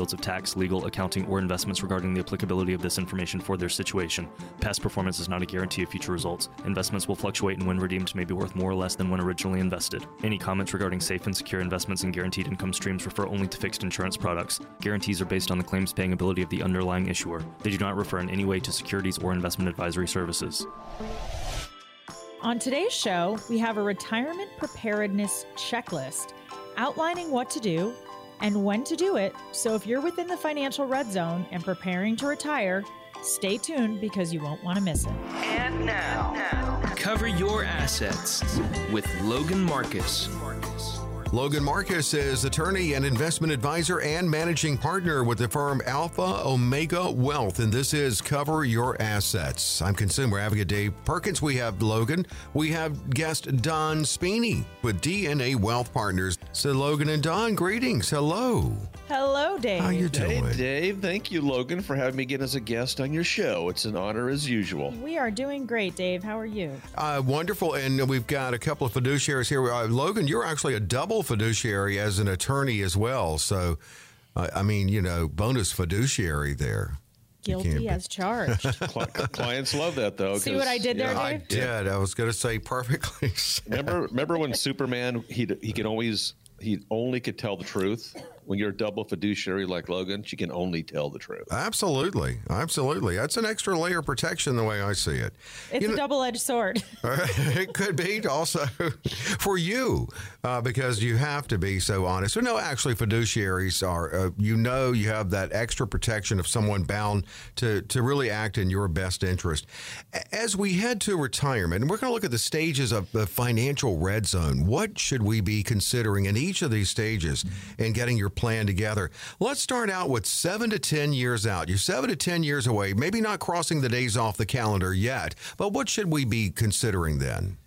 fields of tax, legal, accounting, or investments regarding the applicability of this information for their situation. Past performance is not a guarantee of future results. Investments will fluctuate and when redeemed may be worth more or less than when originally invested. Any comments regarding safe and secure investments and guaranteed income streams refer only to fixed insurance products. Guarantees are based on the claims paying ability of the underlying issuer. They do not refer in any way to securities or investment advisory services. On today's show, we have a retirement preparedness checklist outlining what to do and when to do it. So if you're within the financial red zone and preparing to retire, stay tuned because you won't want to miss it. And now, now, cover your assets with Logan Marcus. Logan Marcus is attorney and investment advisor and managing partner with the firm Alpha Omega Wealth, and this is Cover Your Assets. I'm consumer advocate Dave Perkins. We have Logan. We have guest Don Spini with DNA Wealth Partners. So, Logan and Don, greetings. Hello. Hello, Dave. How you doing? Hey, Dave. Thank you, Logan, for having me again as a guest on your show. It's an honor as usual. We are doing great, Dave. How are you? Uh, wonderful. And we've got a couple of fiduciaries here. Uh, Logan, you're actually a double fiduciary as an attorney as well. So, uh, I mean, you know, bonus fiduciary there. Guilty as charged. Clients love that, though. See what I did there, I Dave? did. I was going to say perfectly. Remember, remember when Superman he he can always he only could tell the truth. When you're a double fiduciary like Logan, she can only tell the truth. Absolutely. Absolutely. That's an extra layer of protection the way I see it. It's You a know- double edged sword. it could be also for you uh, because you have to be so honest. So, no, actually, fiduciaries are, uh, you know, you have that extra protection of someone bound to, to really act in your best interest. As we head to retirement, and we're going to look at the stages of the financial red zone, what should we be considering in each of these stages in getting your plan together? Let's start out with seven to 10 years out. You're seven to 10 years away, maybe not crossing the days off the calendar yet, but what should we be considering then?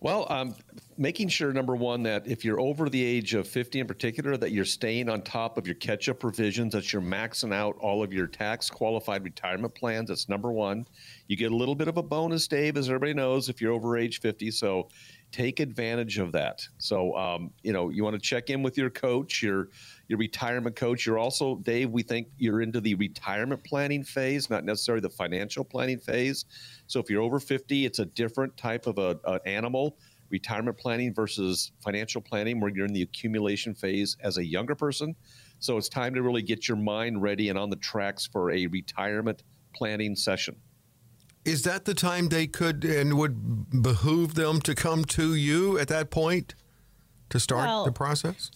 Well, um, making sure number one that if you're over the age of 50 in particular, that you're staying on top of your catch-up provisions, that you're maxing out all of your tax qualified retirement plans. That's number one. You get a little bit of a bonus, Dave, as everybody knows, if you're over age 50. So take advantage of that. So um, you know you want to check in with your coach, your your retirement coach. You're also, Dave. We think you're into the retirement planning phase, not necessarily the financial planning phase. So if you're over 50, it's a different type of a, an animal. Retirement planning versus financial planning, where you're in the accumulation phase as a younger person. So it's time to really get your mind ready and on the tracks for a retirement planning session. Is that the time they could and would behoove them to come to you at that point to start Well- the process?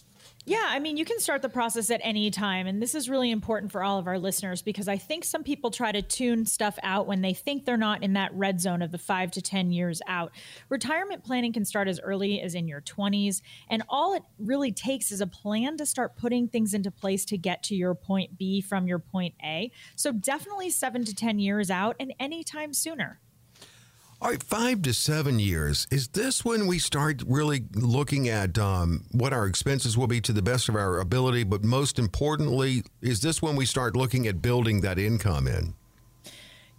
Yeah, I mean, you can start the process at any time. And this is really important for all of our listeners because I think some people try to tune stuff out when they think they're not in that red zone of the five to 10 years out. Retirement planning can start as early as in your 20s. And all it really takes is a plan to start putting things into place to get to your point B from your point A. So definitely seven to 10 years out and anytime sooner. All right, five to seven years. Is this when we start really looking at um, what our expenses will be to the best of our ability? But most importantly, is this when we start looking at building that income in?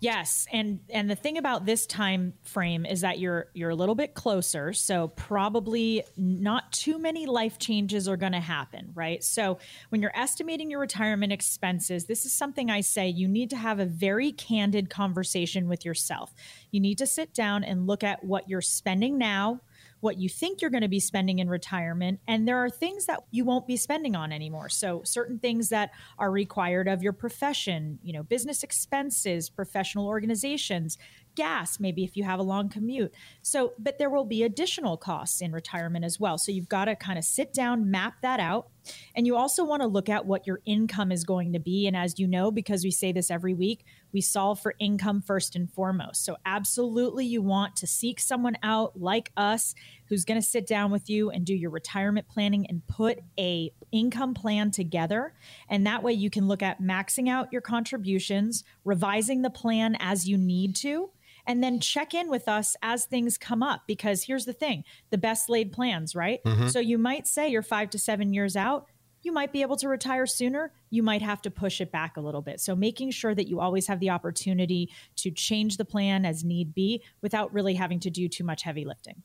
Yes, and and the thing about this time frame is that you're you're a little bit closer, so probably not too many life changes are going to happen, right? So when you're estimating your retirement expenses, this is something I say you need to have a very candid conversation with yourself. You need to sit down and look at what you're spending now, what you think you're going to be spending in retirement and there are things that you won't be spending on anymore. So certain things that are required of your profession you know business expenses professional organizations gas maybe if you have a long commute. So but there will be additional costs in retirement as well. So you've got to kind of sit down map that out And you also want to look at what your income is going to be. And as you know, because we say this every week, we solve for income first and foremost. So, absolutely, you want to seek someone out like us who's going to sit down with you and do your retirement planning and put a income plan together. And that way, you can look at maxing out your contributions, revising the plan as you need to and then check in with us as things come up because here's the thing the best laid plans right mm-hmm. so you might say you're five to seven years out you might be able to retire sooner you might have to push it back a little bit so making sure that you always have the opportunity to change the plan as need be without really having to do too much heavy lifting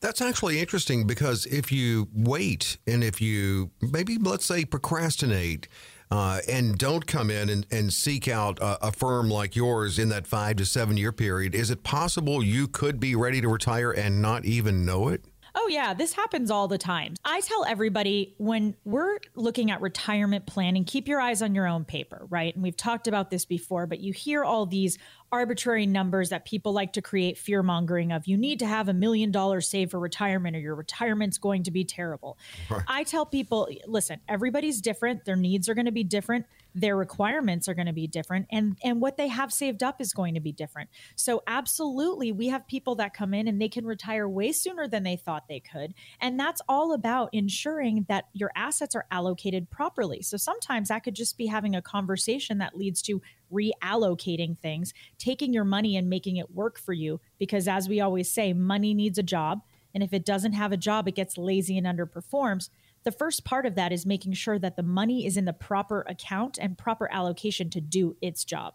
that's actually interesting because if you wait and if you maybe let's say procrastinate uh, and don't come in and, and seek out a, a, firm like yours in that five to seven year period, is it possible you could be ready to retire and not even know it? Oh, yeah, this happens all the time. I tell everybody when we're looking at retirement planning, keep your eyes on your own paper, right? And we've talked about this before, but you hear all these arbitrary numbers that people like to create fear mongering of you need to have a million dollars saved for retirement or your retirement's going to be terrible. Right. I tell people, listen, everybody's different, their needs are going to be different their requirements are going to be different and and what they have saved up is going to be different. So absolutely we have people that come in and they can retire way sooner than they thought they could and that's all about ensuring that your assets are allocated properly. So sometimes that could just be having a conversation that leads to reallocating things taking your money and making it work for you because as we always say money needs a job and if it doesn't have a job it gets lazy and underperforms the first part of that is making sure that the money is in the proper account and proper allocation to do its job.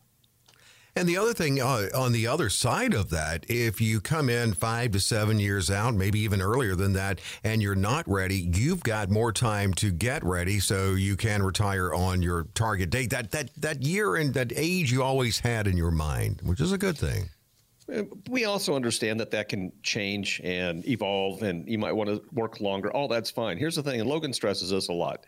And the other thing uh, on the other side of that, if you come in five to seven years out, maybe even earlier than that, and you're not ready, you've got more time to get ready so you can retire on your target date. That that that year and that age you always had in your mind, which is a good thing. We also understand that that can change and evolve, and you might want to work longer. All that's fine. Here's the thing, and Logan stresses this a lot.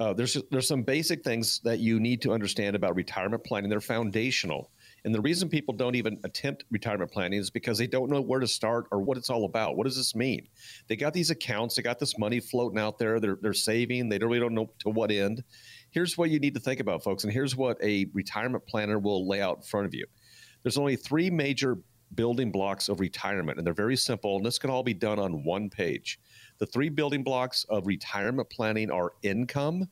Uh, there's there's some basic things that you need to understand about retirement planning. They're foundational, and the reason people don't even attempt retirement planning is because they don't know where to start or what it's all about. What does this mean? They got these accounts, they got this money floating out there. They're they're saving. They really don't know to what end. Here's what you need to think about, folks, and here's what a retirement planner will lay out in front of you there's only three major building blocks of retirement, and they're very simple, and this can all be done on one page. The three building blocks of retirement planning are income.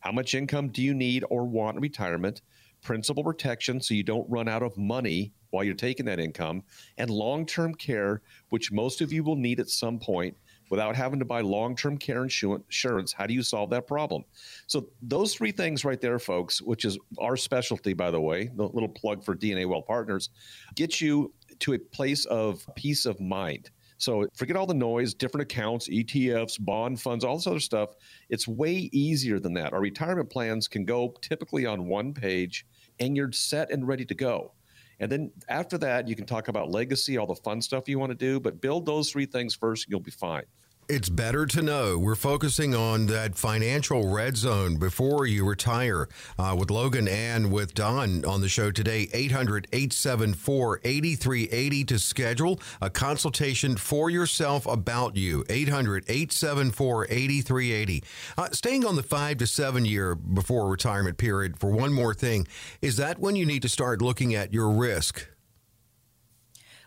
How much income do you need or want in retirement? Principal protection, so you don't run out of money while you're taking that income, and long term care, which most of you will need at some point without having to buy long-term care insurance how do you solve that problem so those three things right there folks which is our specialty by the way the little plug for DNA Wealth Partners get you to a place of peace of mind so forget all the noise, different accounts, ETFs, bond funds, all this other stuff. It's way easier than that. Our retirement plans can go typically on one page and you're set and ready to go. And then after that, you can talk about legacy, all the fun stuff you want to do, but build those three things first, and you'll be fine. It's better to know. We're focusing on that financial red zone before you retire uh, with Logan and with Don on the show today. 800 874 8380 to schedule a consultation for yourself about you. 800 874 8380. Uh, staying on the five to seven year before retirement period for one more thing, is that when you need to start looking at your risk?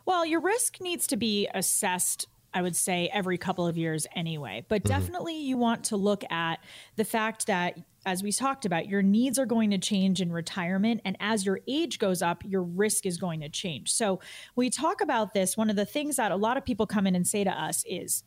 Well, your risk needs to be assessed I would say every couple of years anyway. But mm-hmm. definitely you want to look at the fact that as we talked about, your needs are going to change in retirement. And as your age goes up, your risk is going to change. So, we talk about this. One of the things that a lot of people come in and say to us is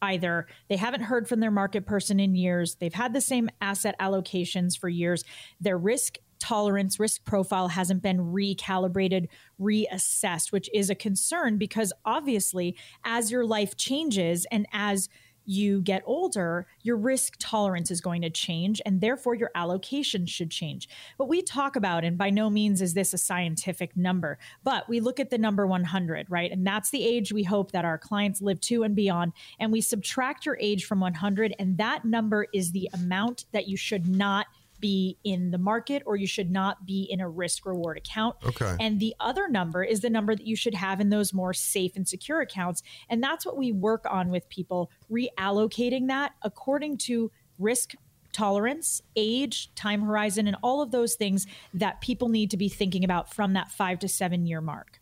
either they haven't heard from their market person in years, they've had the same asset allocations for years, their risk tolerance risk profile hasn't been recalibrated, reassessed, which is a concern because obviously, as your life changes and as you get older, your risk tolerance is going to change, and therefore your allocation should change. But we talk about, and by no means is this a scientific number, but we look at the number 100, right? And that's the age we hope that our clients live to and beyond. And we subtract your age from 100, and that number is the amount that you should not be in the market or you should not be in a risk reward account. Okay. And the other number is the number that you should have in those more safe and secure accounts. And that's what we work on with people, reallocating that according to risk tolerance, age, time horizon, and all of those things that people need to be thinking about from that five to seven year mark.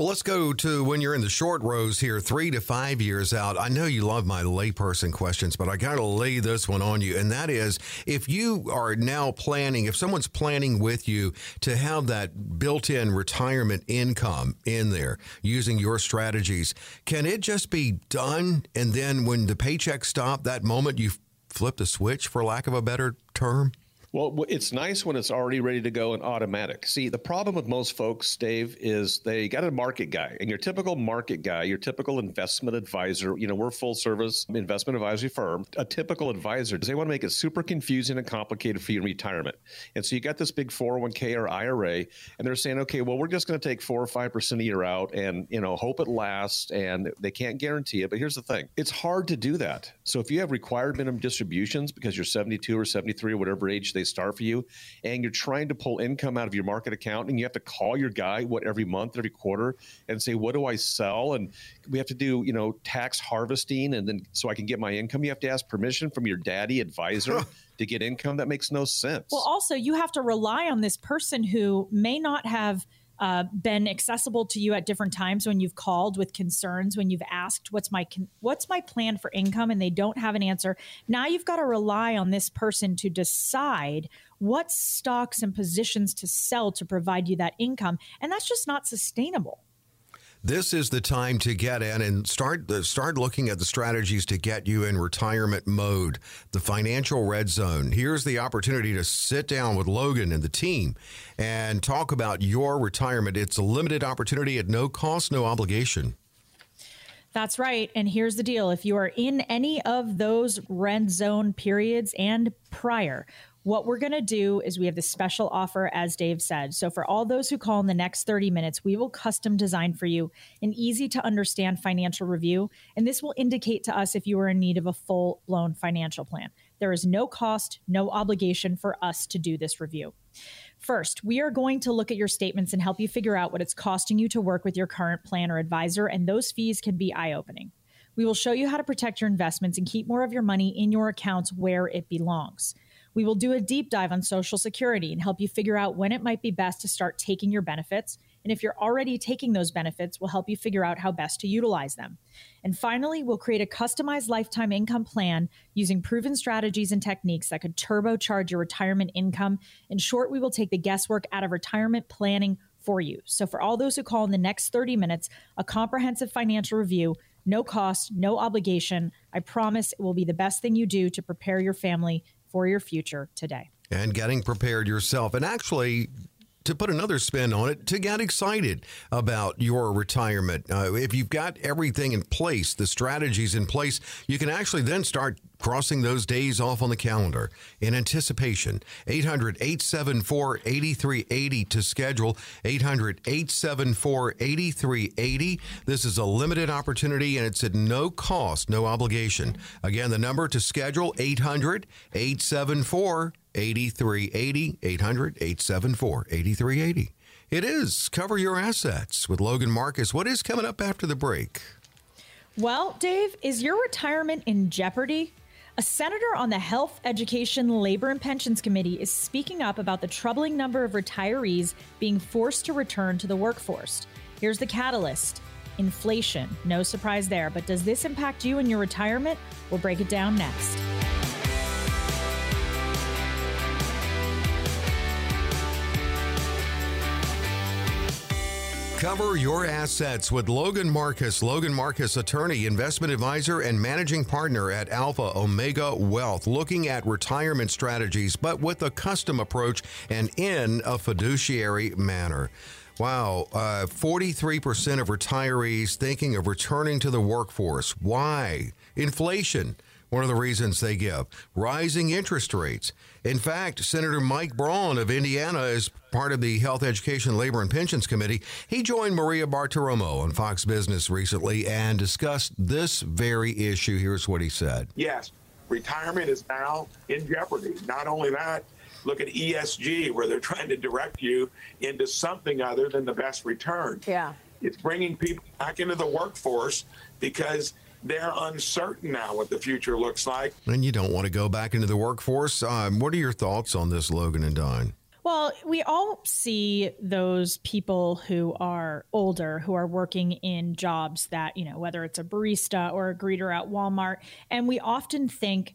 Well, let's go to when you're in the short rows here, three to five years out. I know you love my layperson questions, but I got to lay this one on you. And that is if you are now planning, if someone's planning with you to have that built in retirement income in there using your strategies, can it just be done? And then when the paycheck stop, that moment you flip the switch, for lack of a better term? Well, it's nice when it's already ready to go and automatic. See, the problem with most folks, Dave, is they got a market guy, and your typical market guy, your typical investment advisor, you know, we're full service investment advisory firm. A typical advisor, does they want to make it super confusing and complicated for your retirement. And so you got this big 401k or IRA, and they're saying, okay, well, we're just going to take four or 5% a year out and, you know, hope it lasts, and they can't guarantee it. But here's the thing it's hard to do that. So if you have required minimum distributions because you're 72 or 73 or whatever age they start for you, and you're trying to pull income out of your market account, and you have to call your guy what every month, every quarter, and say, what do I sell? And we have to do you know tax harvesting, and then so I can get my income. You have to ask permission from your daddy advisor. to get income that makes no sense. Well, also, you have to rely on this person who may not have uh, been accessible to you at different times when you've called with concerns when you've asked what's my con- what's my plan for income? and they don't have an answer. Now you've got to rely on this person to decide what stocks and positions to sell to provide you that income and that's just not sustainable this is the time to get in and start uh, start looking at the strategies to get you in retirement mode. The financial red zone. Here's the opportunity to sit down with Logan and the team and talk about your retirement. It's a limited opportunity at no cost, no obligation. That's right. And here's the deal if you are in any of those red zone periods and prior, what we're going to do is we have this special offer, as Dave said. So, for all those who call in the next 30 minutes, we will custom design for you an easy to understand financial review. And this will indicate to us if you are in need of a full blown financial plan. There is no cost, no obligation for us to do this review. First, we are going to look at your statements and help you figure out what it's costing you to work with your current plan or advisor, and those fees can be eye opening. We will show you how to protect your investments and keep more of your money in your accounts where it belongs. We will do a deep dive on Social Security and help you figure out when it might be best to start taking your benefits. And if you're already taking those benefits, we'll help you figure out how best to utilize them. And finally, we'll create a customized lifetime income plan using proven strategies and techniques that could turbocharge your retirement income. In short, we will take the guesswork out of retirement planning for you. So, for all those who call in the next 30 minutes, a comprehensive financial review, no cost, no obligation. I promise it will be the best thing you do to prepare your family for your future today. And getting prepared yourself. And actually, to put another spin on it, to get excited about your retirement. Uh, if you've got everything in place, the strategies in place, you can actually then start crossing those days off on the calendar in anticipation. 800 874 8380 to schedule. 800 874 8380. This is a limited opportunity and it's at no cost, no obligation. Again, the number to schedule 800 874 8380. 800 874 8380. It is Cover Your Assets with Logan Marcus. What is coming up after the break? Well, Dave, is your retirement in jeopardy? A senator on the Health, Education, Labor, and Pensions Committee is speaking up about the troubling number of retirees being forced to return to the workforce. Here's the catalyst inflation. No surprise there, but does this impact you and your retirement? We'll break it down next. Cover your assets with Logan Marcus. Logan Marcus, attorney, investment advisor, and managing partner at Alpha Omega Wealth, looking at retirement strategies, but with a custom approach and in a fiduciary manner. Wow, uh, 43% of retirees thinking of returning to the workforce. Why? Inflation one of the reasons they give. Rising interest rates. In fact, Senator Mike Braun of Indiana is part of the Health, Education, Labor, and Pensions Committee. He joined Maria Bartiromo on Fox Business recently and discussed this very issue. Here's what he said. Yes, retirement is now in jeopardy. Not only that, look at ESG, where they're trying to direct you into something other than the best return. Yeah. It's bringing people back into the workforce because they're uncertain now what the future looks like. And you don't want to go back into the workforce. Um, what are your thoughts on this, Logan and Don? Well, we all see those people who are older, who are working in jobs that, you know, whether it's a barista or a greeter at Walmart. And we often think,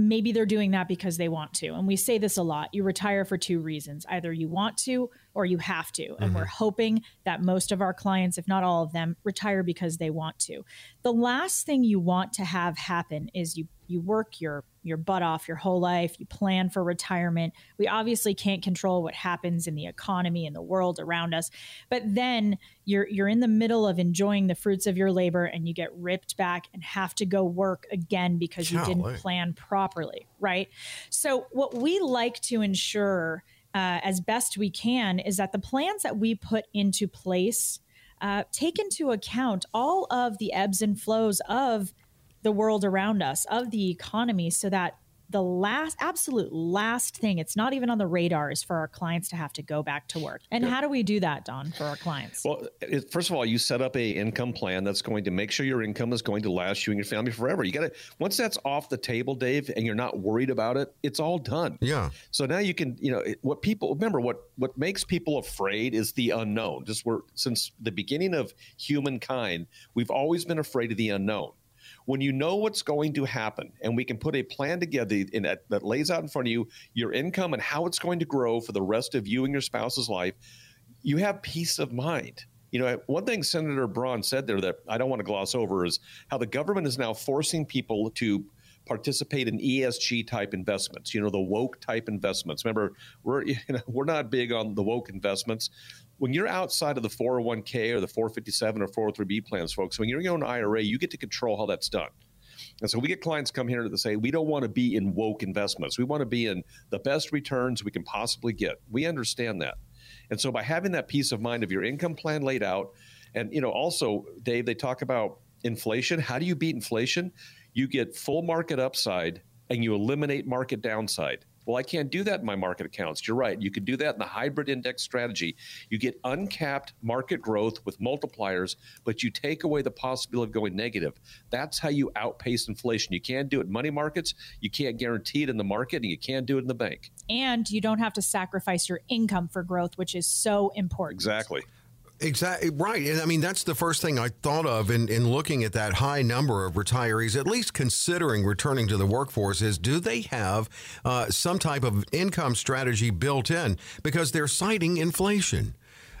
maybe they're doing that because they want to. And we say this a lot. You retire for two reasons. Either you want to or you have to. And mm-hmm. we're hoping that most of our clients, if not all of them, retire because they want to. The last thing you want to have happen is you you work your your butt off your whole life, you plan for retirement. We obviously can't control what happens in the economy and the world around us, but then you're you're in the middle of enjoying the fruits of your labor and you get ripped back and have to go work again because you didn't plan properly, right? So what we like to ensure uh, as best we can is that the plans that we put into place uh, take into account all of the ebbs and flows of the world around us, of the economy, so that the last absolute last thing it's not even on the radar is for our clients to have to go back to work. And yeah. how do we do that don for our clients? Well it, first of all you set up a income plan that's going to make sure your income is going to last you and your family forever. You got to once that's off the table dave and you're not worried about it it's all done. Yeah. So now you can you know what people remember what what makes people afraid is the unknown. Just we're since the beginning of humankind we've always been afraid of the unknown when you know what's going to happen and we can put a plan together in that, that lays out in front of you your income and how it's going to grow for the rest of you and your spouse's life, you have peace of mind. You know, one thing Senator Braun said there that I don't want to gloss over is how the government is now forcing people to participate in ESG type investments, you know, the woke type investments. Remember, we're you know, we're not big on the woke investments when you're outside of the 401k or the 457 or 403b plans, folks, when you're in your own IRA, you get to control how that's done. And so we get clients come here to say, we don't want to be in woke investments. We want to be in the best returns we can possibly get. We understand that. And so by having that peace of mind of your income plan laid out, and you know, also, Dave, they talk about inflation. How do you beat inflation? You get full market upside and you eliminate market downside. Well, I can't do that in my market accounts. You're right. You can do that in the hybrid index strategy. You get uncapped market growth with multipliers, but you take away the possibility of going negative. That's how you outpace inflation. You can't do it in money markets, you can't guarantee it in the market, and you can't do it in the bank. And you don't have to sacrifice your income for growth, which is so important. Exactly. Exactly right, and I mean that's the first thing I thought of in, in looking at that high number of retirees, at least considering returning to the workforce. Is do they have uh, some type of income strategy built in because they're citing inflation?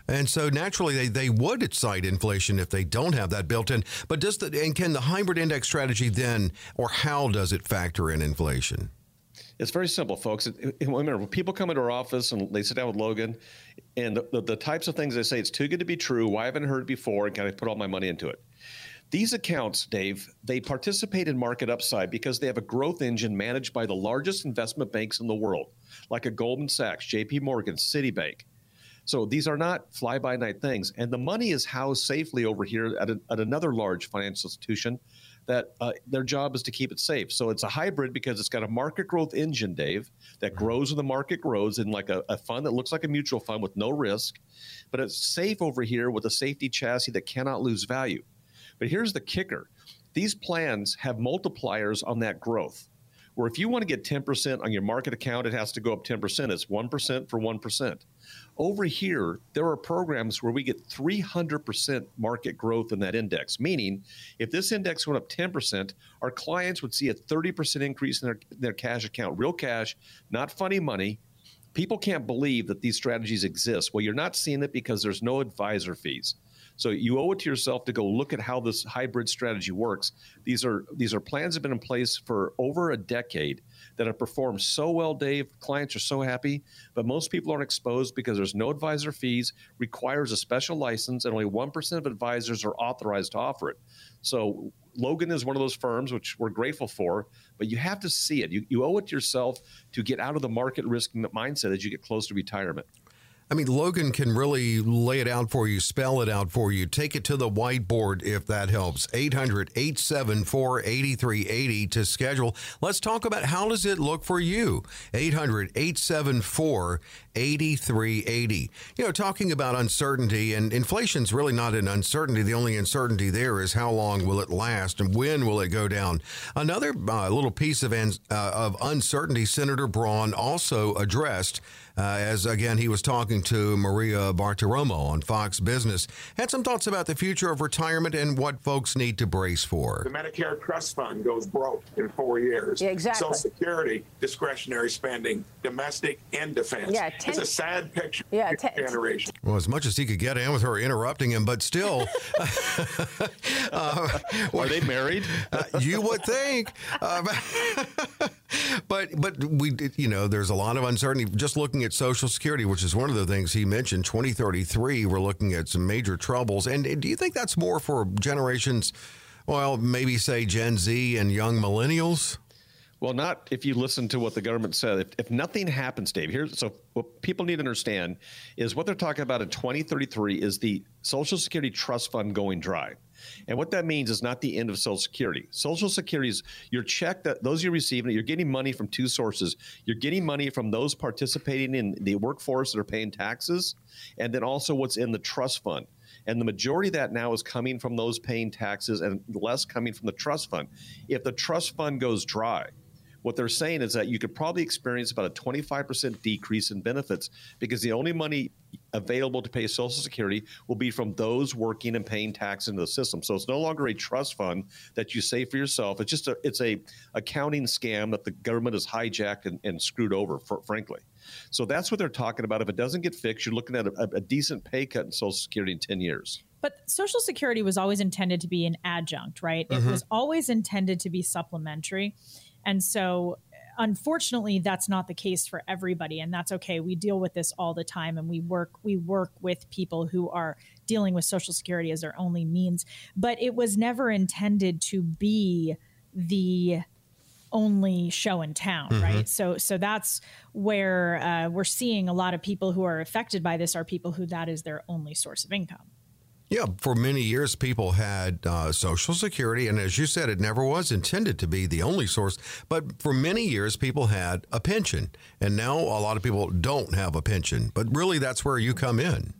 And so naturally, they, they would cite inflation if they don't have that built in. But does the and can the hybrid index strategy then, or how does it factor in inflation? It's very simple, folks. Remember, when people come into our office and they sit down with Logan, and the, the, the, types of things they say, it's too good to be true. Why haven't I heard before? And can I put all my money into it? These accounts, Dave, they participate in market upside because they have a growth engine managed by the largest investment banks in the world, like a Goldman Sachs, JP Morgan, Citibank. So these are not fly by night things. And the money is housed safely over here at, a, at another large financial institution that uh, their job is to keep it safe. So it's a hybrid because it's got a market growth engine, Dave, that mm-hmm. grows when the market grows in like a, a fund that looks like a mutual fund with no risk, but it's safe over here with a safety chassis that cannot lose value. But here's the kicker these plans have multipliers on that growth. Where if you want to get 10% on your market account, it has to go up 10%. It's 1% for 1%. Over here, there are programs where we get 300% market growth in that index, meaning if this index went up 10%, our clients would see a 30% increase in their, their cash account, real cash, not funny money. People can't believe that these strategies exist. Well, you're not seeing it because there's no advisor fees. So you owe it to yourself to go look at how this hybrid strategy works. These are these are plans that have been in place for over a decade that have performed so well, Dave. Clients are so happy, but most people aren't exposed because there's no advisor fees, requires a special license, and only 1% of advisors are authorized to offer it. So Logan is one of those firms, which we're grateful for, but you have to see it. You, you owe it to yourself to get out of the market risk mindset as you get close to retirement. I mean, Logan can really lay it out for you, spell it out for you, take it to the whiteboard if that helps. 800 874 8380 to schedule. Let's talk about how does it look for you? 800 874 8380. You know, talking about uncertainty, and inflation's really not an uncertainty. The only uncertainty there is how long will it last and when will it go down. Another uh, little piece of, uh, of uncertainty Senator Braun also addressed uh, as again he was talking to Maria Bartiromo on Fox Business. Had some thoughts about the future of retirement and what folks need to brace for. The Medicare Trust Fund goes broke in four years. Yeah, exactly. Social Security, discretionary spending, domestic and defense. Yeah, ten, it's a sad picture. Yeah, ten, generation. Well, as much as he could get in with her interrupting him, but still. uh, Are they married? Uh, you would think. Uh, but but we you know there's a lot of uncertainty just looking at social security which is one of the things he mentioned 2033 we're looking at some major troubles and do you think that's more for generations well maybe say gen z and young millennials well, not if you listen to what the government said. If, if nothing happens, Dave, here's so what people need to understand is what they're talking about in 2033 is the Social Security Trust Fund going dry. And what that means is not the end of Social Security. Social Security is your check that those you're receiving, you're getting money from two sources. You're getting money from those participating in the workforce that are paying taxes, and then also what's in the trust fund. And the majority of that now is coming from those paying taxes and less coming from the trust fund. If the trust fund goes dry, what they're saying is that you could probably experience about a 25% decrease in benefits because the only money available to pay Social Security will be from those working and paying tax into the system. So it's no longer a trust fund that you save for yourself. It's just a it's a accounting scam that the government has hijacked and, and screwed over, for, frankly. So that's what they're talking about. If it doesn't get fixed, you're looking at a, a decent pay cut in Social Security in 10 years. But Social Security was always intended to be an adjunct, right? Mm-hmm. It was always intended to be supplementary. And so unfortunately that's not the case for everybody and that's okay. We deal with this all the time and we work we work with people who are dealing with social security as their only means. But it was never intended to be the only show in town mm-hmm. right? So so that's where uh, we're seeing a lot of people who are affected by this are people who that is their only source of income yeah, for many years, people had uh, Social Security, and as you said, it never was intended to be the only source. But for many years, people had a pension, and now a lot of people don't have a pension. But really, that's where you come in.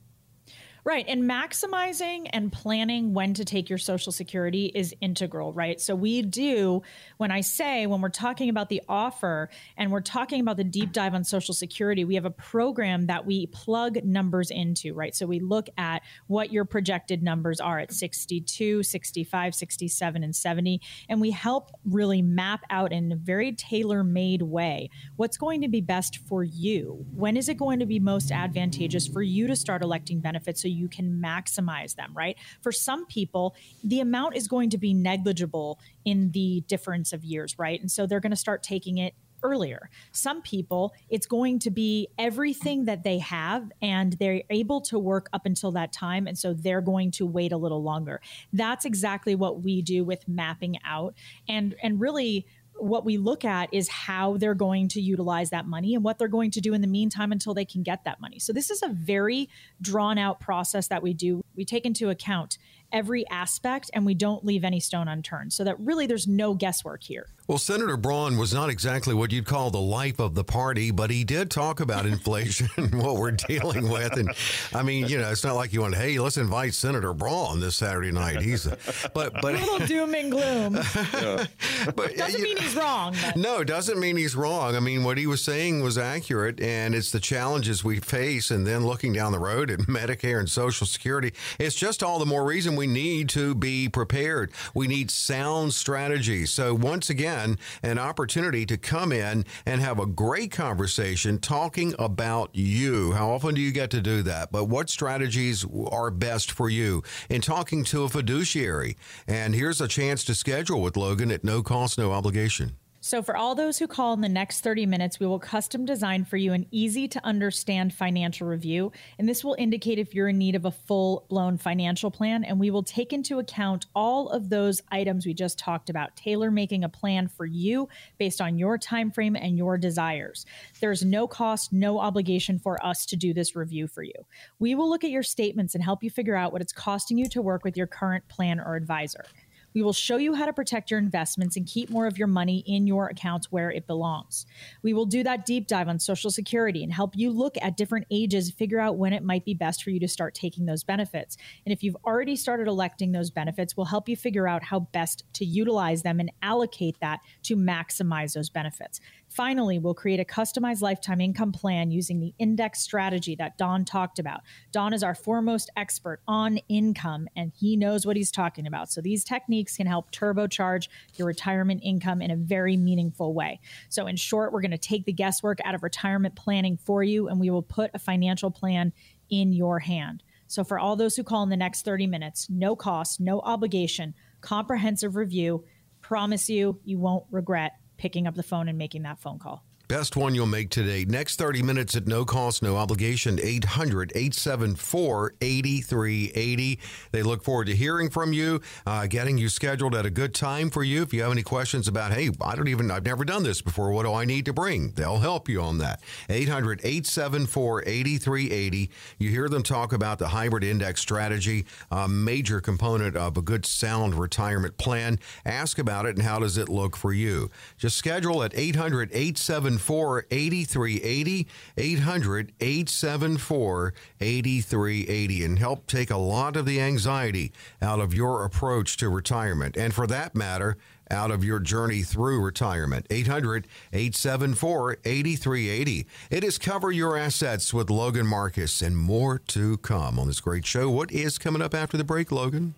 Right. And maximizing and planning when to take your Social Security is integral, right? So we do, when I say, when we're talking about the offer and we're talking about the deep dive on Social Security, we have a program that we plug numbers into, right? So we look at what your projected numbers are at 62, 65, 67, and 70. And we help really map out in a very tailor made way what's going to be best for you. When is it going to be most advantageous for you to start electing benefits so you can maximize them, right? For some people, the amount is going to be negligible in the difference of years, right? And so they're going to start taking it earlier. Some people, it's going to be everything that they have and they're able to work up until that time. And so they're going to wait a little longer. That's exactly what we do with mapping out and, and really what we look at is how they're going to utilize that money and what they're going to do in the meantime until they can get that money. So this is a very drawn out process that we do. We take into account every aspect and we don't leave any stone unturned so that really there's no guesswork here. Well, Senator Braun was not exactly what you'd call the life of the party, but he did talk about inflation and what we're dealing with. And I mean, you know, it's not like you went, hey, let's invite Senator Braun this Saturday night. He's a, but but a little doom and gloom. but doesn't mean he's wrong. But. No, doesn't mean he's wrong. I mean, what he was saying was accurate, and it's the challenges we face, and then looking down the road at Medicare and Social Security. It's just all the more reason we need to be prepared. We need sound strategy. So once again again an opportunity to come in and have a great conversation talking about you. How often do you get to do that? But what strategies are best for you in talking to a fiduciary? And here's a chance to schedule with Logan at no cost, no obligation. So, for all those who call in the next 30 minutes, we will custom design for you an easy to understand financial review. And this will indicate if you're in need of a full blown financial plan. And we will take into account all of those items we just talked about, tailor making a plan for you based on your time frame and your desires. There's no cost, no obligation for us to do this review for you. We will look at your statements and help you figure out what it's costing you to work with your current plan or advisor. We will show you how to protect your investments and keep more of your money in your accounts where it belongs. We will do that deep dive on Social Security and help you look at different ages, figure out when it might be best for you to start taking those benefits. And if you've already started electing those benefits, we'll help you figure out how best to utilize them and allocate that to maximize those benefits. Finally, we'll create a customized lifetime income plan using the index strategy that Don talked about. Don is our foremost expert on income, and he knows what he's talking about. So these techniques can help turbocharge your retirement income in a very meaningful way. So, in short, we're going to take the guesswork out of retirement planning for you, and we will put a financial plan in your hand. So, for all those who call in the next 30 minutes, no cost, no obligation, comprehensive review, promise you, you won't regret picking up the phone and making that phone call. Best one you'll make today. Next 30 minutes at no cost, no obligation. 800 874 8380. They look forward to hearing from you, uh, getting you scheduled at a good time for you. If you have any questions about, hey, I don't even, I've never done this before. What do I need to bring? They'll help you on that. 800 874 8380. You hear them talk about the hybrid index strategy, a major component of a good, sound retirement plan. Ask about it and how does it look for you. Just schedule at 800 874 874 8380, 800 874 8380, and help take a lot of the anxiety out of your approach to retirement. And for that matter, out of your journey through retirement. 800 874 8380. It is Cover Your Assets with Logan Marcus and more to come on this great show. What is coming up after the break, Logan?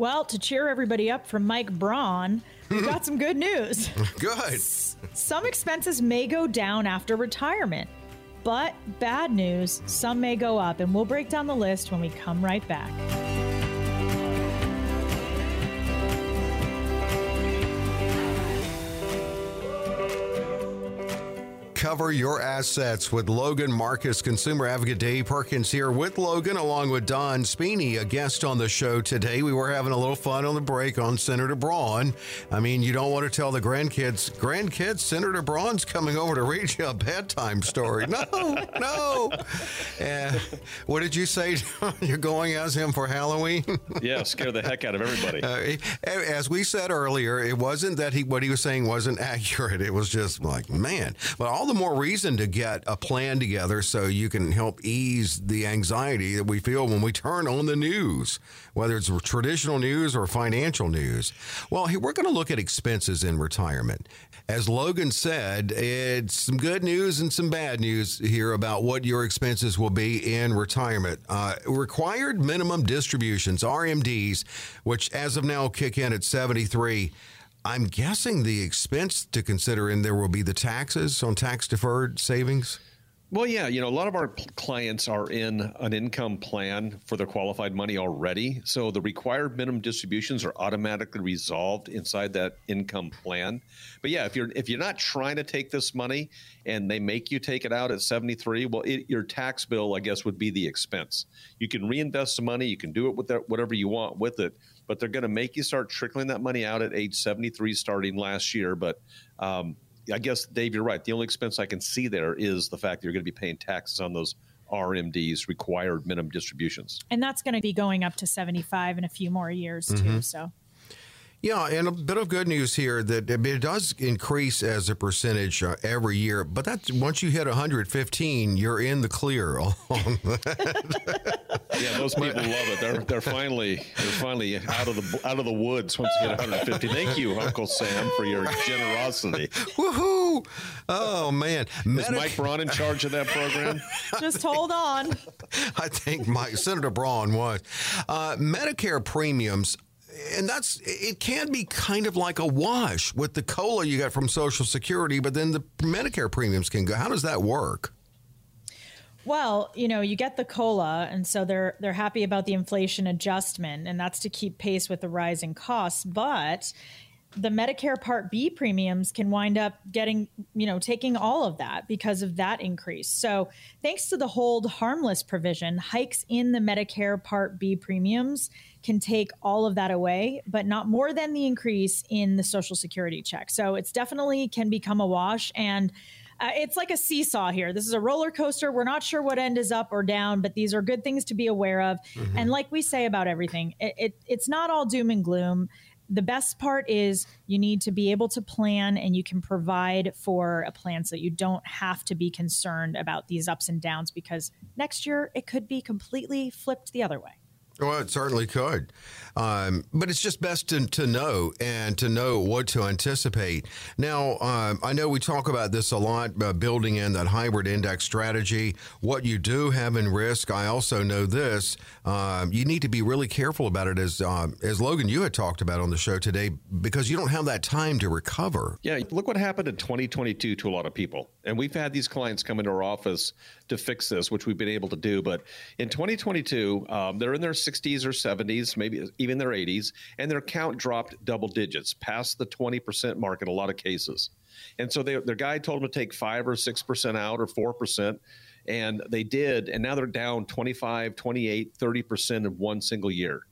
Well, to cheer everybody up from Mike Braun, we've got some good news. Good. Some expenses may go down after retirement, but bad news, some may go up, and we'll break down the list when we come right back. Your assets with Logan Marcus, consumer advocate Dave Perkins here with Logan, along with Don Spini, a guest on the show today. We were having a little fun on the break on Senator Braun. I mean, you don't want to tell the grandkids, grandkids, Senator Braun's coming over to read you a bedtime story. No, no. And what did you say? You're going as him for Halloween? yeah, scare the heck out of everybody. Uh, as we said earlier, it wasn't that he what he was saying wasn't accurate. It was just like, man. But all the more reason to get a plan together so you can help ease the anxiety that we feel when we turn on the news, whether it's traditional news or financial news. Well, we're going to look at expenses in retirement. As Logan said, it's some good news and some bad news here about what your expenses will be in retirement. Uh, required minimum distributions, RMDs, which as of now kick in at 73 I'm guessing the expense to consider in there will be the taxes on tax deferred savings. Well, yeah, you know, a lot of our clients are in an income plan for their qualified money already. So the required minimum distributions are automatically resolved inside that income plan. But yeah, if you're if you're not trying to take this money and they make you take it out at 73, well, it, your tax bill, I guess, would be the expense. You can reinvest the money, you can do it with that, whatever you want with it, but they're going to make you start trickling that money out at age 73 starting last year. But um, I guess, Dave, you're right. The only expense I can see there is the fact that you're going to be paying taxes on those RMDs, required minimum distributions. And that's going to be going up to 75 in a few more years, too. Mm-hmm. So. Yeah, and a bit of good news here that it does increase as a percentage uh, every year, but that's once you hit 115, you're in the clear. yeah, those people love it. They're they're finally they're finally out of the out of the woods once you hit 150. Thank you, Uncle Sam, for your generosity. Woohoo! Oh man, is Mike Braun in charge of that program? Just hold on. I think Mike Senator Braun was. Uh, Medicare premiums and that's it can be kind of like a wash with the cola you got from social security but then the medicare premiums can go how does that work well, you know, you get the cola, and so they're they're happy about the inflation adjustment, and that's to keep pace with the rising costs. But the Medicare Part B premiums can wind up getting, you know, taking all of that because of that increase. So, thanks to the hold harmless provision, hikes in the Medicare Part B premiums can take all of that away, but not more than the increase in the Social Security check. So, it's definitely can become a wash. And uh, it's like a seesaw here. This is a roller coaster. We're not sure what end is up or down, but these are good things to be aware of. Mm-hmm. And like we say about everything, it, it, it's not all doom and gloom the best part is you need to be able to plan and you can provide for a plan so you don't have to be concerned about these ups and downs because next year it could be completely flipped the other way. Well, it certainly could. Um, but it's just best to, to know and to know what to anticipate. Now, um, I know we talk about this a lot, uh, building in that hybrid index strategy. What you do have in risk, I also know this. Um, you need to be really careful about it, as um, as Logan you had talked about on the show today, because you don't have that time to recover. Yeah, look what happened in 2022 to a lot of people, and we've had these clients come into our office to fix this, which we've been able to do. But in 2022, um, they're in their 60s or 70s, maybe even their 80s, and their count dropped double digits, past the 20% mark in a lot of cases. And so they, their guy told them to take five or 6% out or 4%. And they did. And now they're down 25, 28, 30% in one single year.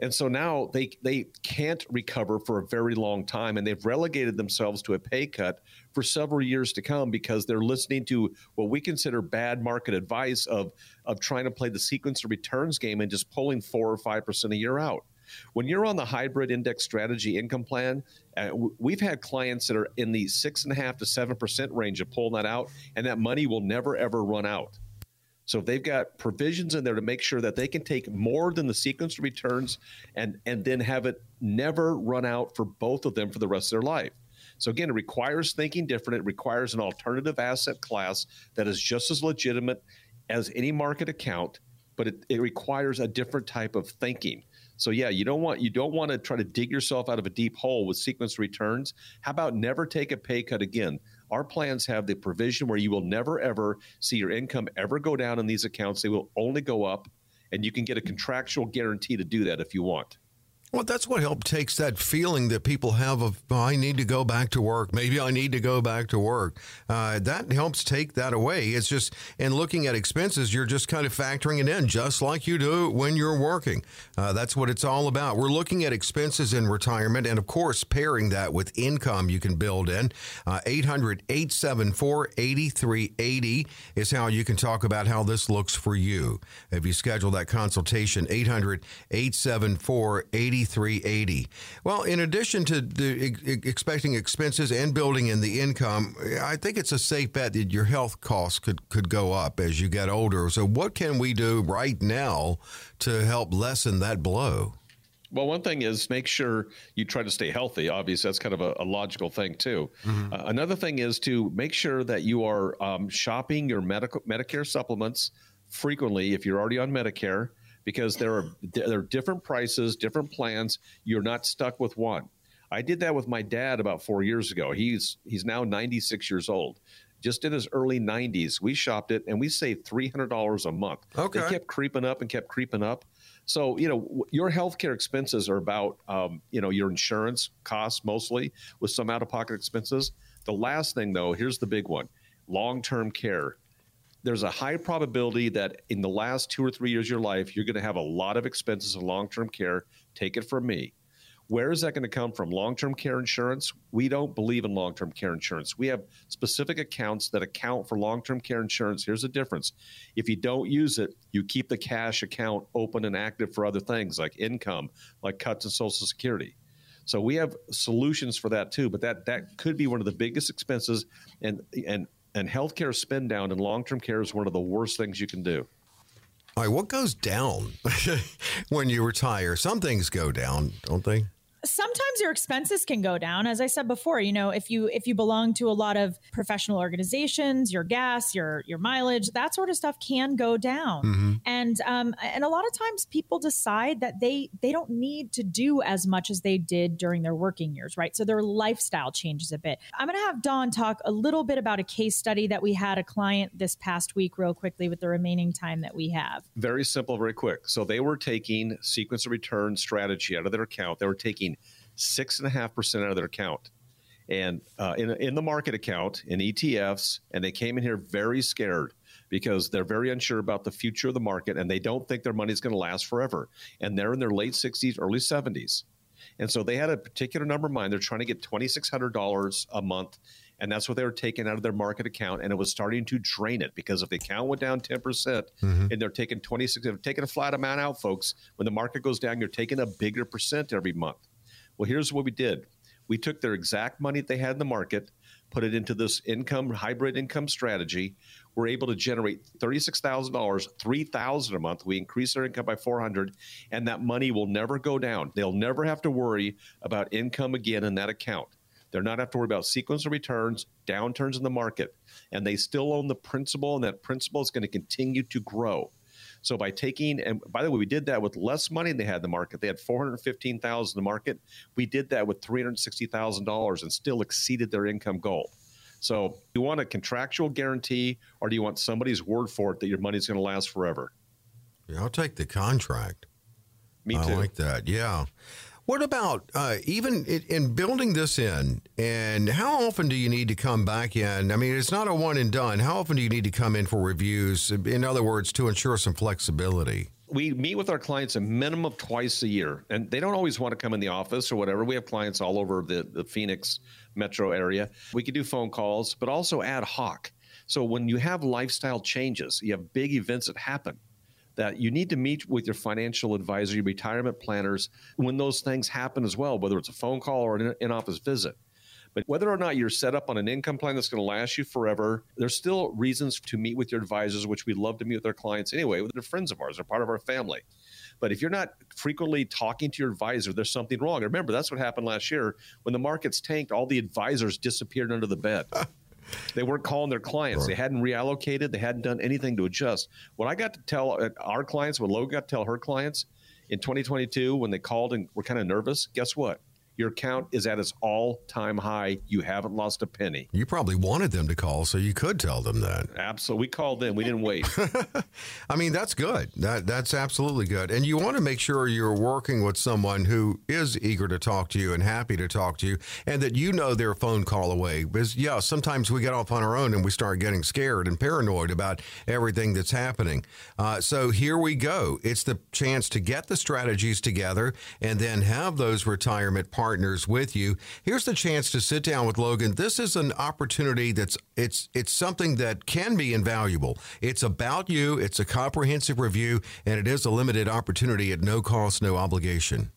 And so now they they can't recover for a very long time, and they've relegated themselves to a pay cut for several years to come because they're listening to what we consider bad market advice of of trying to play the sequence of returns game and just pulling four or five percent a year out. When you're on the hybrid index strategy income plan, uh, we've had clients that are in the six and a half to seven percent range of pulling that out, and that money will never ever run out. So if they've got provisions in there to make sure that they can take more than the sequence returns and and then have it never run out for both of them for the rest of their life. So again, it requires thinking different. It requires an alternative asset class that is just as legitimate as any market account, but it, it requires a different type of thinking. So yeah, you don't want you don't want to try to dig yourself out of a deep hole with sequence returns. How about never take a pay cut again? Our plans have the provision where you will never ever see your income ever go down in these accounts. They will only go up, and you can get a contractual guarantee to do that if you want. Well, that's what help takes that feeling that people have of oh, I need to go back to work. Maybe I need to go back to work. Uh, that helps take that away. It's just in looking at expenses, you're just kind of factoring it in, just like you do when you're working. Uh, that's what it's all about. We're looking at expenses in retirement, and of course, pairing that with income you can build in. Uh, 800 874 8380 is how you can talk about how this looks for you. If you schedule that consultation, 800 874 8380. 380. Well, in addition to the, expecting expenses and building in the income, I think it's a safe bet that your health costs could, could go up as you get older. So, what can we do right now to help lessen that blow? Well, one thing is make sure you try to stay healthy. Obviously, that's kind of a, a logical thing too. Mm-hmm. Uh, another thing is to make sure that you are um, shopping your medical Medicare supplements frequently if you're already on Medicare because there are there are different prices, different plans. You're not stuck with one. I did that with my dad about four years ago. He's he's now 96 years old. Just in his early 90s, we shopped it and we saved $300 a month. Okay. They kept creeping up and kept creeping up. So, you know, your healthcare expenses are about, um, you know, your insurance costs mostly with some out of pocket expenses. The last thing, though, here's the big one long term care there's a high probability that in the last two or three years of your life, you're going to have a lot of expenses in long term care. Take it from me. Where is that going to come from? Long term care insurance? We don't believe in long term care insurance. We have specific accounts that account for long term care insurance. Here's the difference if you don't use it, you keep the cash account open and active for other things like income, like cuts in Social Security. So we have solutions for that too, but that that could be one of the biggest expenses and and and healthcare spend down in long term care is one of the worst things you can do. All right, what goes down when you retire? Some things go down, don't they? Sometimes your expenses can go down. As i said before you know if you if you belong to a lot of professional organizations your gas your your mileage that sort of stuff can go down. Mm-hmm. and um and a lot of times people decide that they they don't need to do as much as they did during their working years right? So their lifestyle changes a bit. I'm going to have Don talk a little bit about a case study that we had a client this past week real quickly with the remaining time that we have. Very simple very quick. So they were taking sequence of return strategy out of their account. They were taking six and a half percent out of their account. And uh, in, in the market account in ETFs, and they came in here very scared because they're very unsure about the future of the market and they don't think their money is going to last forever. And they're in their late 60s, early 70s. And so they had a particular number in mind. They're trying to get $2,600 a month. And that's what they were taking out of their market account. And it was starting to drain it because if the account went down 10% mm-hmm. and they're taking 26, they're taking a flat amount out, folks, when the market goes down, you're taking a bigger percent every month. Well, here's what we did we took their exact money that they had in the market, put it into this income, hybrid income strategy. We're able to generate $36,000, $3,000 a month. We increase their income by 400 and that money will never go down. They'll never have to worry about income again in that account. They're not have to worry about sequence of returns, downturns in the market, and they still own the principal, and that principal is going to continue to grow. So by taking, and by the way, we did that with less money than they had in the market. They had 415,000 in the market. We did that with $360,000 and still exceeded their income goal. So you want a contractual guarantee or do you want somebody's word for it that your money's going to last forever? Yeah, I'll take the contract. Me too. I like that. Yeah. What about uh, even in building this in? And how often do you need to come back in? I mean, it's not a one and done. How often do you need to come in for reviews? In other words, to ensure some flexibility. We meet with our clients a minimum of twice a year, and they don't always want to come in the office or whatever. We have clients all over the, the Phoenix metro area. We can do phone calls, but also ad hoc. So when you have lifestyle changes, you have big events that happen that you need to meet with your financial advisor, your retirement planners when those things happen as well, whether it's a phone call or an in office visit. But whether or not you're set up on an income plan that's going to last you forever, there's still reasons to meet with your advisors, which we love to meet with our clients anyway. They're friends of ours, they're part of our family. But if you're not frequently talking to your advisor, there's something wrong. Remember, that's what happened last year when the markets tanked. All the advisors disappeared under the bed. They weren't calling their clients. They hadn't reallocated. They hadn't done anything to adjust. What I got to tell uh, our clients, what Logan got to tell her clients in 2022 when they called and were kind of nervous, guess what? Your account is at its all time high. You haven't lost a penny. You probably wanted them to call so you could tell them that. Absolutely. We called them. We didn't wait. I mean, that's good. That That's absolutely good. And you want to make sure you're working with someone who is eager to talk to you and happy to talk to you and that you know they're a phone call away. Because, yeah, sometimes we get off on our own and we start getting scared and paranoid about everything that's happening. Uh, so here we go. It's the chance to get the strategies together and then have those retirement partners with you. Here's the chance to sit down with Logan. This is an opportunity that's it's it's something that can be invaluable. It's about you, it's a comprehensive review, and it is a limited opportunity at no cost, no obligation.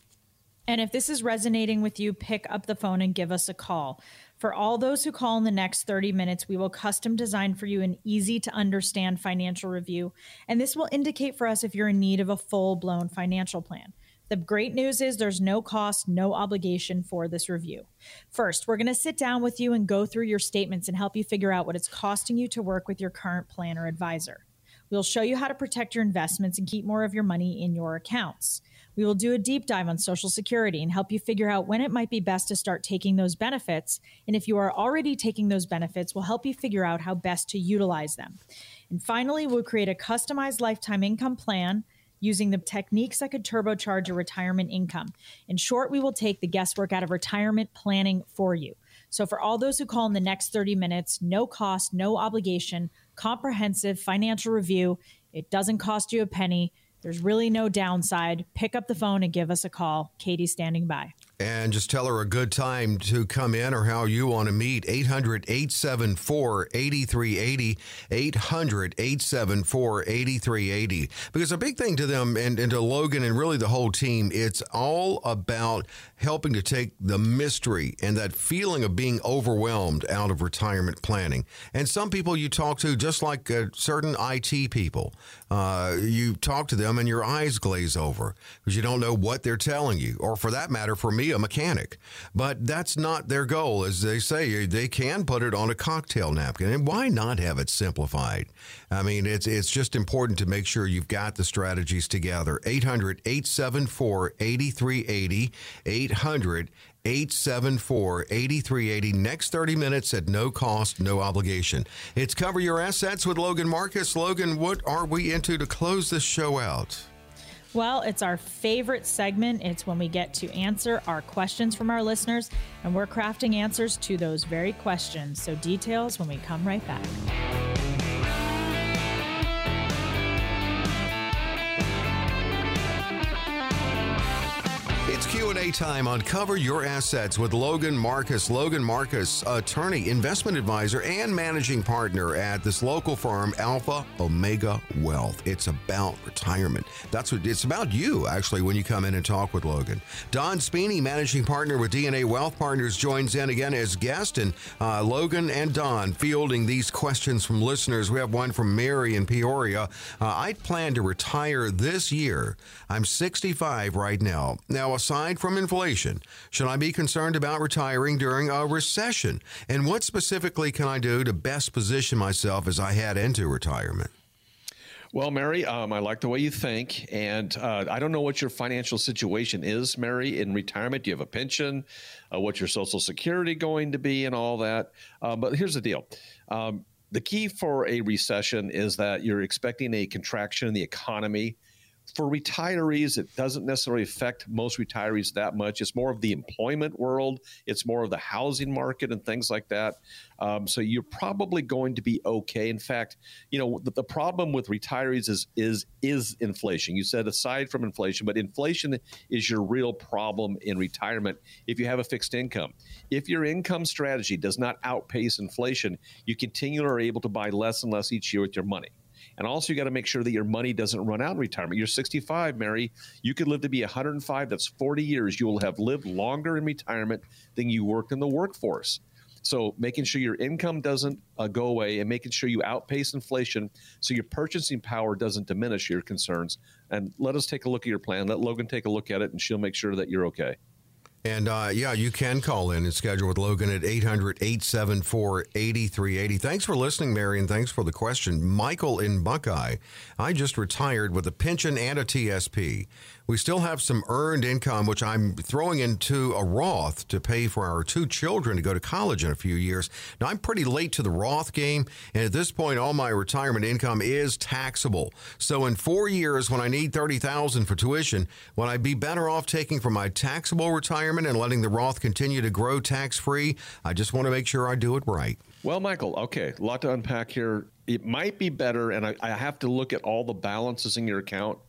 And if this is resonating with you, pick up the phone and give us a call. For all those who call in the next 30 minutes, we will custom design for you an easy to understand financial review. And this will indicate for us if you're in need of a full blown financial plan. The great news is there's no cost, no obligation for this review. First, we're going to sit down with you and go through your statements and help you figure out what it's costing you to work with your current plan or advisor. We'll show you how to protect your investments and keep more of your money in your accounts. We will do a deep dive on Social Security and help you figure out when it might be best to start taking those benefits. And if you are already taking those benefits, we'll help you figure out how best to utilize them. And finally, we'll create a customized lifetime income plan using the techniques that could turbocharge your retirement income. In short, we will take the guesswork out of retirement planning for you. So, for all those who call in the next 30 minutes, no cost, no obligation, comprehensive financial review. It doesn't cost you a penny. There's really no downside. Pick up the phone and give us a call. Katie's standing by and just tell her a good time to come in or how you want to meet. 800 874 8380. 800 874 8380. Because a big thing to them and, and to Logan and really the whole team, it's all about helping to take the mystery and that feeling of being overwhelmed out of retirement planning. And some people you talk to, just like uh, certain IT people, uh, you talk to them and your eyes glaze over because you don't know what they're telling you. Or for that matter, for me, a mechanic. But that's not their goal. As they say, they can put it on a cocktail napkin. And why not have it simplified? I mean, it's, it's just important to make sure you've got the strategies together. 800 874 8380. 800 874 8380. Next 30 minutes at no cost, no obligation. It's Cover Your Assets with Logan Marcus. Logan, what are we into to close this show out? Well, it's our favorite segment. It's when we get to answer our questions from our listeners, and we're crafting answers to those very questions. So, details when we come right back. It's Q&A time on Cover Your Assets with Logan Marcus. Logan Marcus, attorney, investment advisor, and managing partner at this local firm, Alpha Omega Wealth. It's about retirement. That's what it's about you, actually, when you come in and talk with Logan. Don Spini, managing partner with DNA Wealth Partners, joins in again as guest. And uh, Logan and Don fielding these questions from listeners. We have one from Mary in Peoria. Uh, I plan to retire this year. I'm 65 right now. Now, aside from inflation, should I be concerned about retiring during a recession? And what specifically can I do to best position myself as I head into retirement? Well, Mary, um, I like the way you think. And uh, I don't know what your financial situation is, Mary, in retirement. Do you have a pension? Uh, what's your Social Security going to be and all that? Uh, but here's the deal. Um, the key for a recession is that you're expecting a contraction in the economy for retirees, it doesn't necessarily affect most retirees that much. It's more of the employment world, it's more of the housing market and things like that. Um, so you're probably going to be okay. In fact, you know the, the, problem with retirees is is is inflation. You said aside from inflation, but inflation is your real problem in retirement if you have a fixed income. If your income strategy does not outpace inflation, you continually are able to buy less and less each year with your money. And also, you got to make sure that your money doesn't run out in retirement. You're 65, Mary. You could live to be 105. That's 40 years. You will have lived longer in retirement than you worked in the workforce. So, making sure your income doesn't uh, go away and making sure you outpace inflation so your purchasing power doesn't diminish your concerns. And let us take a look at your plan. Let Logan take a look at it, and she'll make sure that you're okay. And uh, yeah, you can call in and schedule with Logan at 800 874 8380. Thanks for listening, Mary, and thanks for the question. Michael in Buckeye, I just retired with a pension and a TSP. We still have some earned income, which I'm throwing into a Roth to pay for our two children to go to college in a few years. Now, I'm pretty late to the Roth game, and at this point, all my retirement income is taxable. So, in four years, when I need 30000 for tuition, would I be better off taking from my taxable retirement and letting the Roth continue to grow tax free? I just want to make sure I do it right. Well, Michael, okay, a lot to unpack here. It might be better, and I, I have to look at all the balances in your account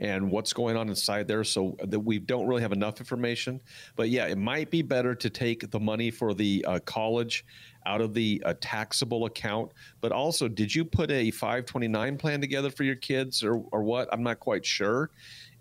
and what's going on inside there so that we don't really have enough information. But yeah, it might be better to take the money for the uh, college out of the uh, taxable account. But also, did you put a 529 plan together for your kids or, or what? I'm not quite sure.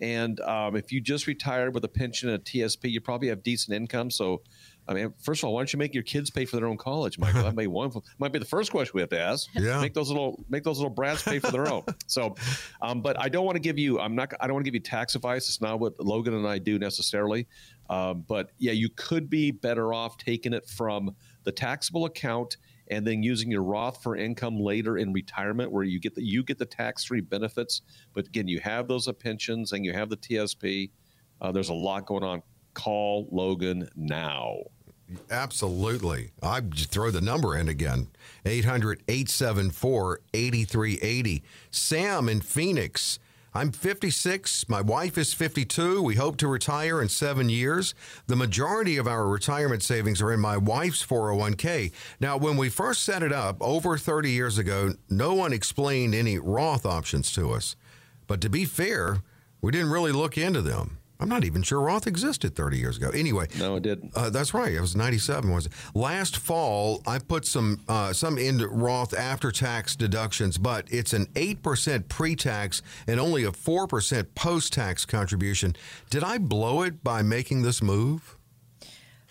And um, if you just retired with a pension and a TSP, you probably have decent income. So I mean, first of all, why don't you make your kids pay for their own college, Michael? That may one might be the first question we have to ask. Yeah. Make those little make those little brats pay for their own. So, um, but I don't want to give you. I'm not. I don't want to give you tax advice. It's not what Logan and I do necessarily. Um, but yeah, you could be better off taking it from the taxable account and then using your Roth for income later in retirement, where you get the you get the tax free benefits. But again, you have those pensions and you have the TSP. Uh, there's a lot going on. Call Logan now. Absolutely. I throw the number in again 800 874 8380. Sam in Phoenix. I'm 56. My wife is 52. We hope to retire in seven years. The majority of our retirement savings are in my wife's 401k. Now, when we first set it up over 30 years ago, no one explained any Roth options to us. But to be fair, we didn't really look into them. I'm not even sure Roth existed 30 years ago. Anyway, no, it didn't. Uh, that's right. It was 97. Was it? last fall? I put some uh, some into Roth after tax deductions, but it's an eight percent pre tax and only a four percent post tax contribution. Did I blow it by making this move?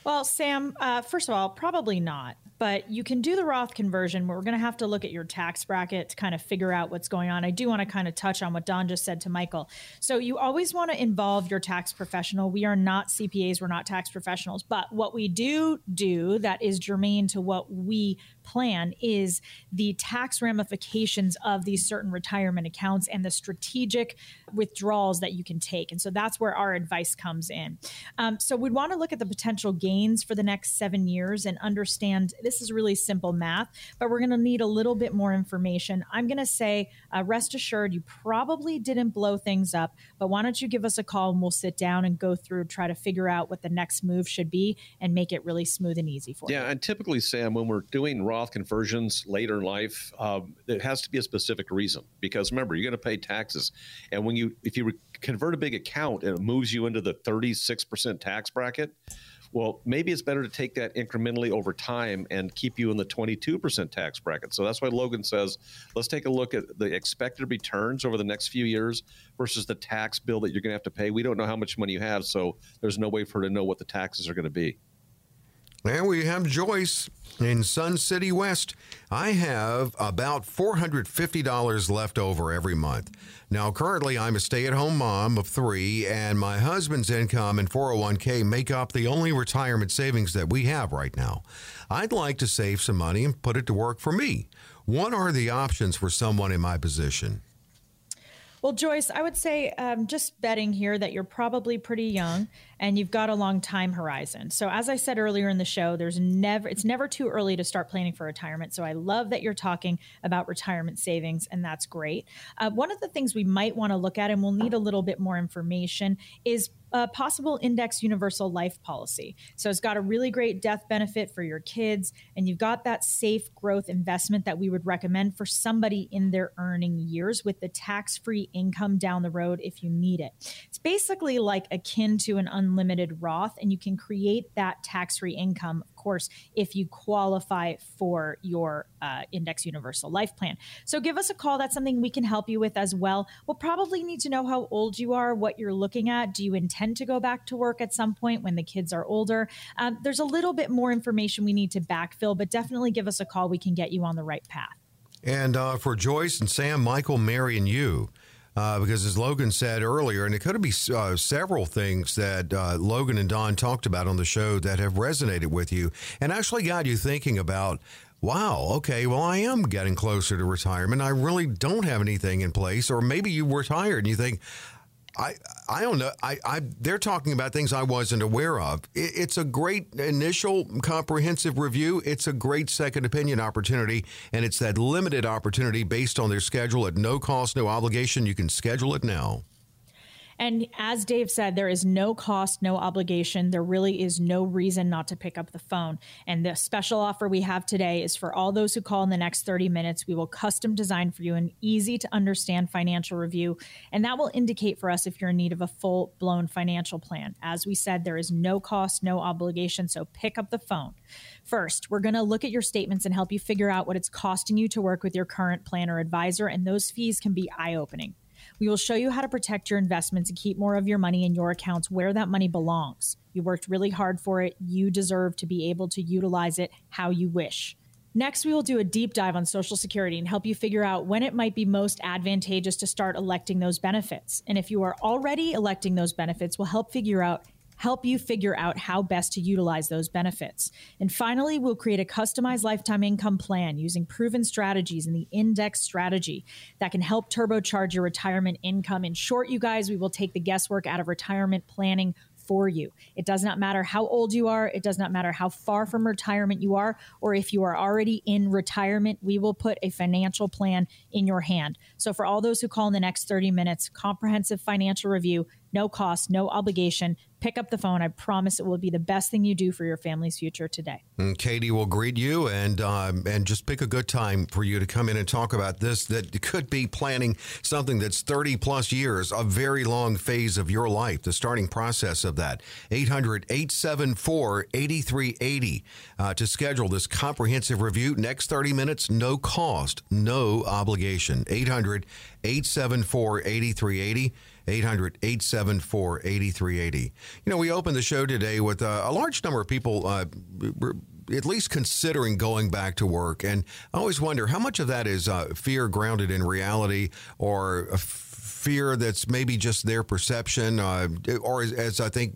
Well, Sam, uh, first of all, probably not. But you can do the Roth conversion. But we're going to have to look at your tax bracket to kind of figure out what's going on. I do want to kind of touch on what Don just said to Michael. So you always want to involve your tax professional. We are not CPAs, we're not tax professionals. But what we do do that is germane to what we plan is the tax ramifications of these certain retirement accounts and the strategic withdrawals that you can take. And so that's where our advice comes in. Um, so we'd want to look at the potential gains for the next seven years and understand this is really simple math, but we're going to need a little bit more information. I'm going to say, uh, rest assured, you probably didn't blow things up, but why don't you give us a call and we'll sit down and go through, try to figure out what the next move should be and make it really smooth and easy for yeah, you. Yeah, and typically, Sam, when we're doing Roth conversions later in life, um, it has to be a specific reason because remember, you're going to pay taxes, and when you if you re- convert a big account and it moves you into the 36% tax bracket, well, maybe it's better to take that incrementally over time and keep you in the 22% tax bracket. So that's why Logan says, let's take a look at the expected returns over the next few years versus the tax bill that you're going to have to pay. We don't know how much money you have, so there's no way for her to know what the taxes are going to be. And we have Joyce in Sun City West. I have about $450 left over every month. Now, currently, I'm a stay at home mom of three, and my husband's income and 401k make up the only retirement savings that we have right now. I'd like to save some money and put it to work for me. What are the options for someone in my position? Well, Joyce, I would say um, just betting here that you're probably pretty young and you've got a long time horizon. So, as I said earlier in the show, there's never it's never too early to start planning for retirement. So, I love that you're talking about retirement savings, and that's great. Uh, one of the things we might want to look at, and we'll need a little bit more information, is a possible index universal life policy. So it's got a really great death benefit for your kids, and you've got that safe growth investment that we would recommend for somebody in their earning years with the tax free income down the road if you need it. It's basically like akin to an unlimited Roth, and you can create that tax free income course, if you qualify for your uh, Index Universal Life Plan. So give us a call. That's something we can help you with as well. We'll probably need to know how old you are, what you're looking at. Do you intend to go back to work at some point when the kids are older? Um, there's a little bit more information we need to backfill, but definitely give us a call. We can get you on the right path. And uh, for Joyce and Sam, Michael, Mary, and you, uh, because as Logan said earlier, and it could be uh, several things that uh, Logan and Don talked about on the show that have resonated with you and actually got you thinking about. Wow, okay, well, I am getting closer to retirement. I really don't have anything in place. Or maybe you were retired and you think, I I don't know. I, I they're talking about things I wasn't aware of. It, it's a great initial comprehensive review. It's a great second opinion opportunity, and it's that limited opportunity based on their schedule at no cost, no obligation. You can schedule it now. And as Dave said, there is no cost, no obligation. There really is no reason not to pick up the phone. And the special offer we have today is for all those who call in the next 30 minutes. We will custom design for you an easy to understand financial review. And that will indicate for us if you're in need of a full blown financial plan. As we said, there is no cost, no obligation. So pick up the phone. First, we're going to look at your statements and help you figure out what it's costing you to work with your current plan or advisor. And those fees can be eye opening. We will show you how to protect your investments and keep more of your money in your accounts where that money belongs. You worked really hard for it. You deserve to be able to utilize it how you wish. Next, we will do a deep dive on Social Security and help you figure out when it might be most advantageous to start electing those benefits. And if you are already electing those benefits, we'll help figure out help you figure out how best to utilize those benefits. And finally, we'll create a customized lifetime income plan using proven strategies in the index strategy that can help turbocharge your retirement income. In short, you guys, we will take the guesswork out of retirement planning for you. It does not matter how old you are, it does not matter how far from retirement you are, or if you are already in retirement, we will put a financial plan in your hand. So, for all those who call in the next 30 minutes, comprehensive financial review, no cost, no obligation pick up the phone. I promise it will be the best thing you do for your family's future today. And Katie will greet you and um, and just pick a good time for you to come in and talk about this. That could be planning something that's 30 plus years, a very long phase of your life, the starting process of that. 800 874 8380 uh, to schedule this comprehensive review. Next 30 minutes, no cost, no obligation. 800 874 8380. 800 874 8380. You know, we opened the show today with uh, a large number of people. Uh, at least considering going back to work. And I always wonder how much of that is uh, fear grounded in reality or fear that's maybe just their perception, uh, or as, as, I think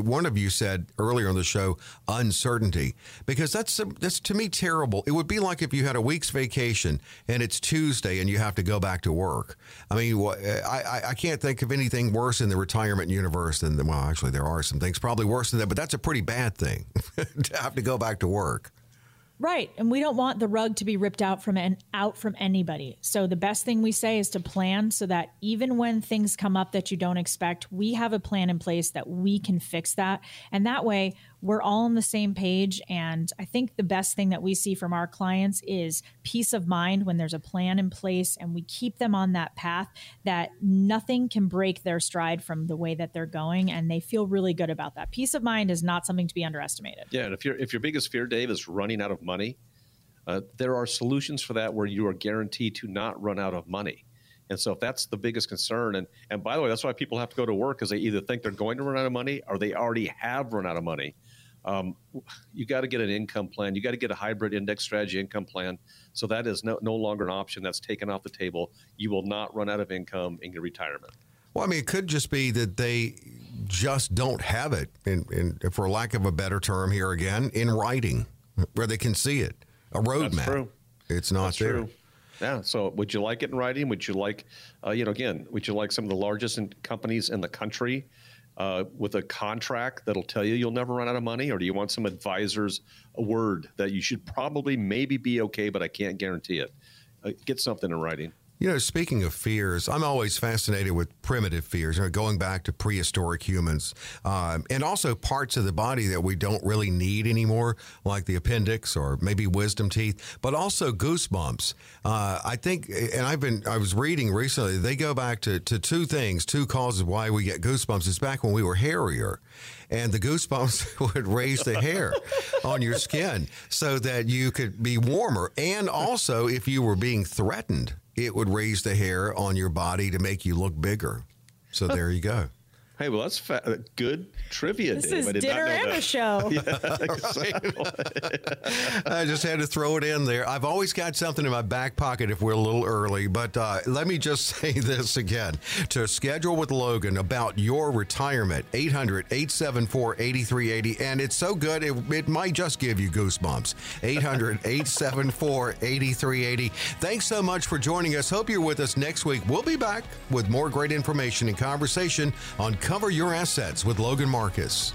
one of you said earlier on the show, uncertainty? Because that's that's to me terrible. It would be like if you had a week's vacation and it's Tuesday and you have to go back to work. I mean, I, I can't think of anything worse in the retirement universe than well, actually there are some things probably worse than that, but that's a pretty bad thing to have to go back to work. Right. And we don't want the rug to be ripped out from and out from anybody. So the best thing we say is to plan so that even when things come up that you don't expect, we have a plan in place that we can fix that. And that way we're all on the same page. And I think the best thing that we see from our clients is peace of mind when there's a plan in place and we keep them on that path that nothing can break their stride from the way that they're going. And they feel really good about that. Peace of mind is not something to be underestimated. Yeah. And if, you if your biggest fear, Dave, is running out of money, uh, there are solutions for that where you are guaranteed to not run out of money. And so if that's the biggest concern, and and by the way, that's why people have to go to work because they either think they're going to run out of money or they already have run out of money um, you got to get an income plan. You got to get a hybrid index strategy income plan. So that is no, no longer an option that's taken off the table. You will not run out of income in your retirement. Well, I mean, it could just be that they just don't have it, in, in, for lack of a better term here again, in writing, where they can see it, a roadmap. It's not That's there. True. Yeah. So, would you like it in writing? Would you like, uh, you know, again, would you like some of the largest in companies in the country uh, with a contract that'll tell you you'll never run out of money, or do you want some advisor's word that you should probably maybe be okay, but I can't guarantee it? Uh, get something in writing. You know, speaking of fears, I'm always fascinated with primitive fears, you know, going back to prehistoric humans, um, and also parts of the body that we don't really need anymore, like the appendix or maybe wisdom teeth, but also goosebumps. Uh, I think, and I've been, I was reading recently, they go back to, to two things, two causes why we get goosebumps. It's back when we were hairier and the goosebumps would raise the hair on your skin so that you could be warmer. And also, if you were being threatened, it would raise the hair on your body to make you look bigger. So there you go. Hey, well, that's fa- good trivia. This Dave. is dinner and a show. yeah, I just had to throw it in there. I've always got something in my back pocket if we're a little early. But uh, let me just say this again: to schedule with Logan about your retirement, 800 874 8380. And it's so good, it, it might just give you goosebumps. 800 874 8380. Thanks so much for joining us. Hope you're with us next week. We'll be back with more great information and conversation on Cover Your Assets with Logan Marcus.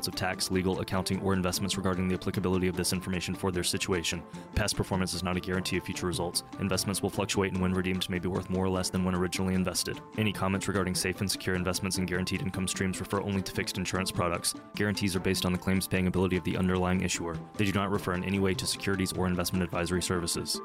fields of tax, legal, accounting, or investments regarding the applicability of this information for their situation. Past performance is not a guarantee of future results. Investments will fluctuate and when redeemed may be worth more or less than when originally invested. Any comments regarding safe and secure investments and guaranteed income streams refer only to fixed insurance products. Guarantees are based on the claims paying ability of the underlying issuer. They do not refer in any way to securities or investment advisory services.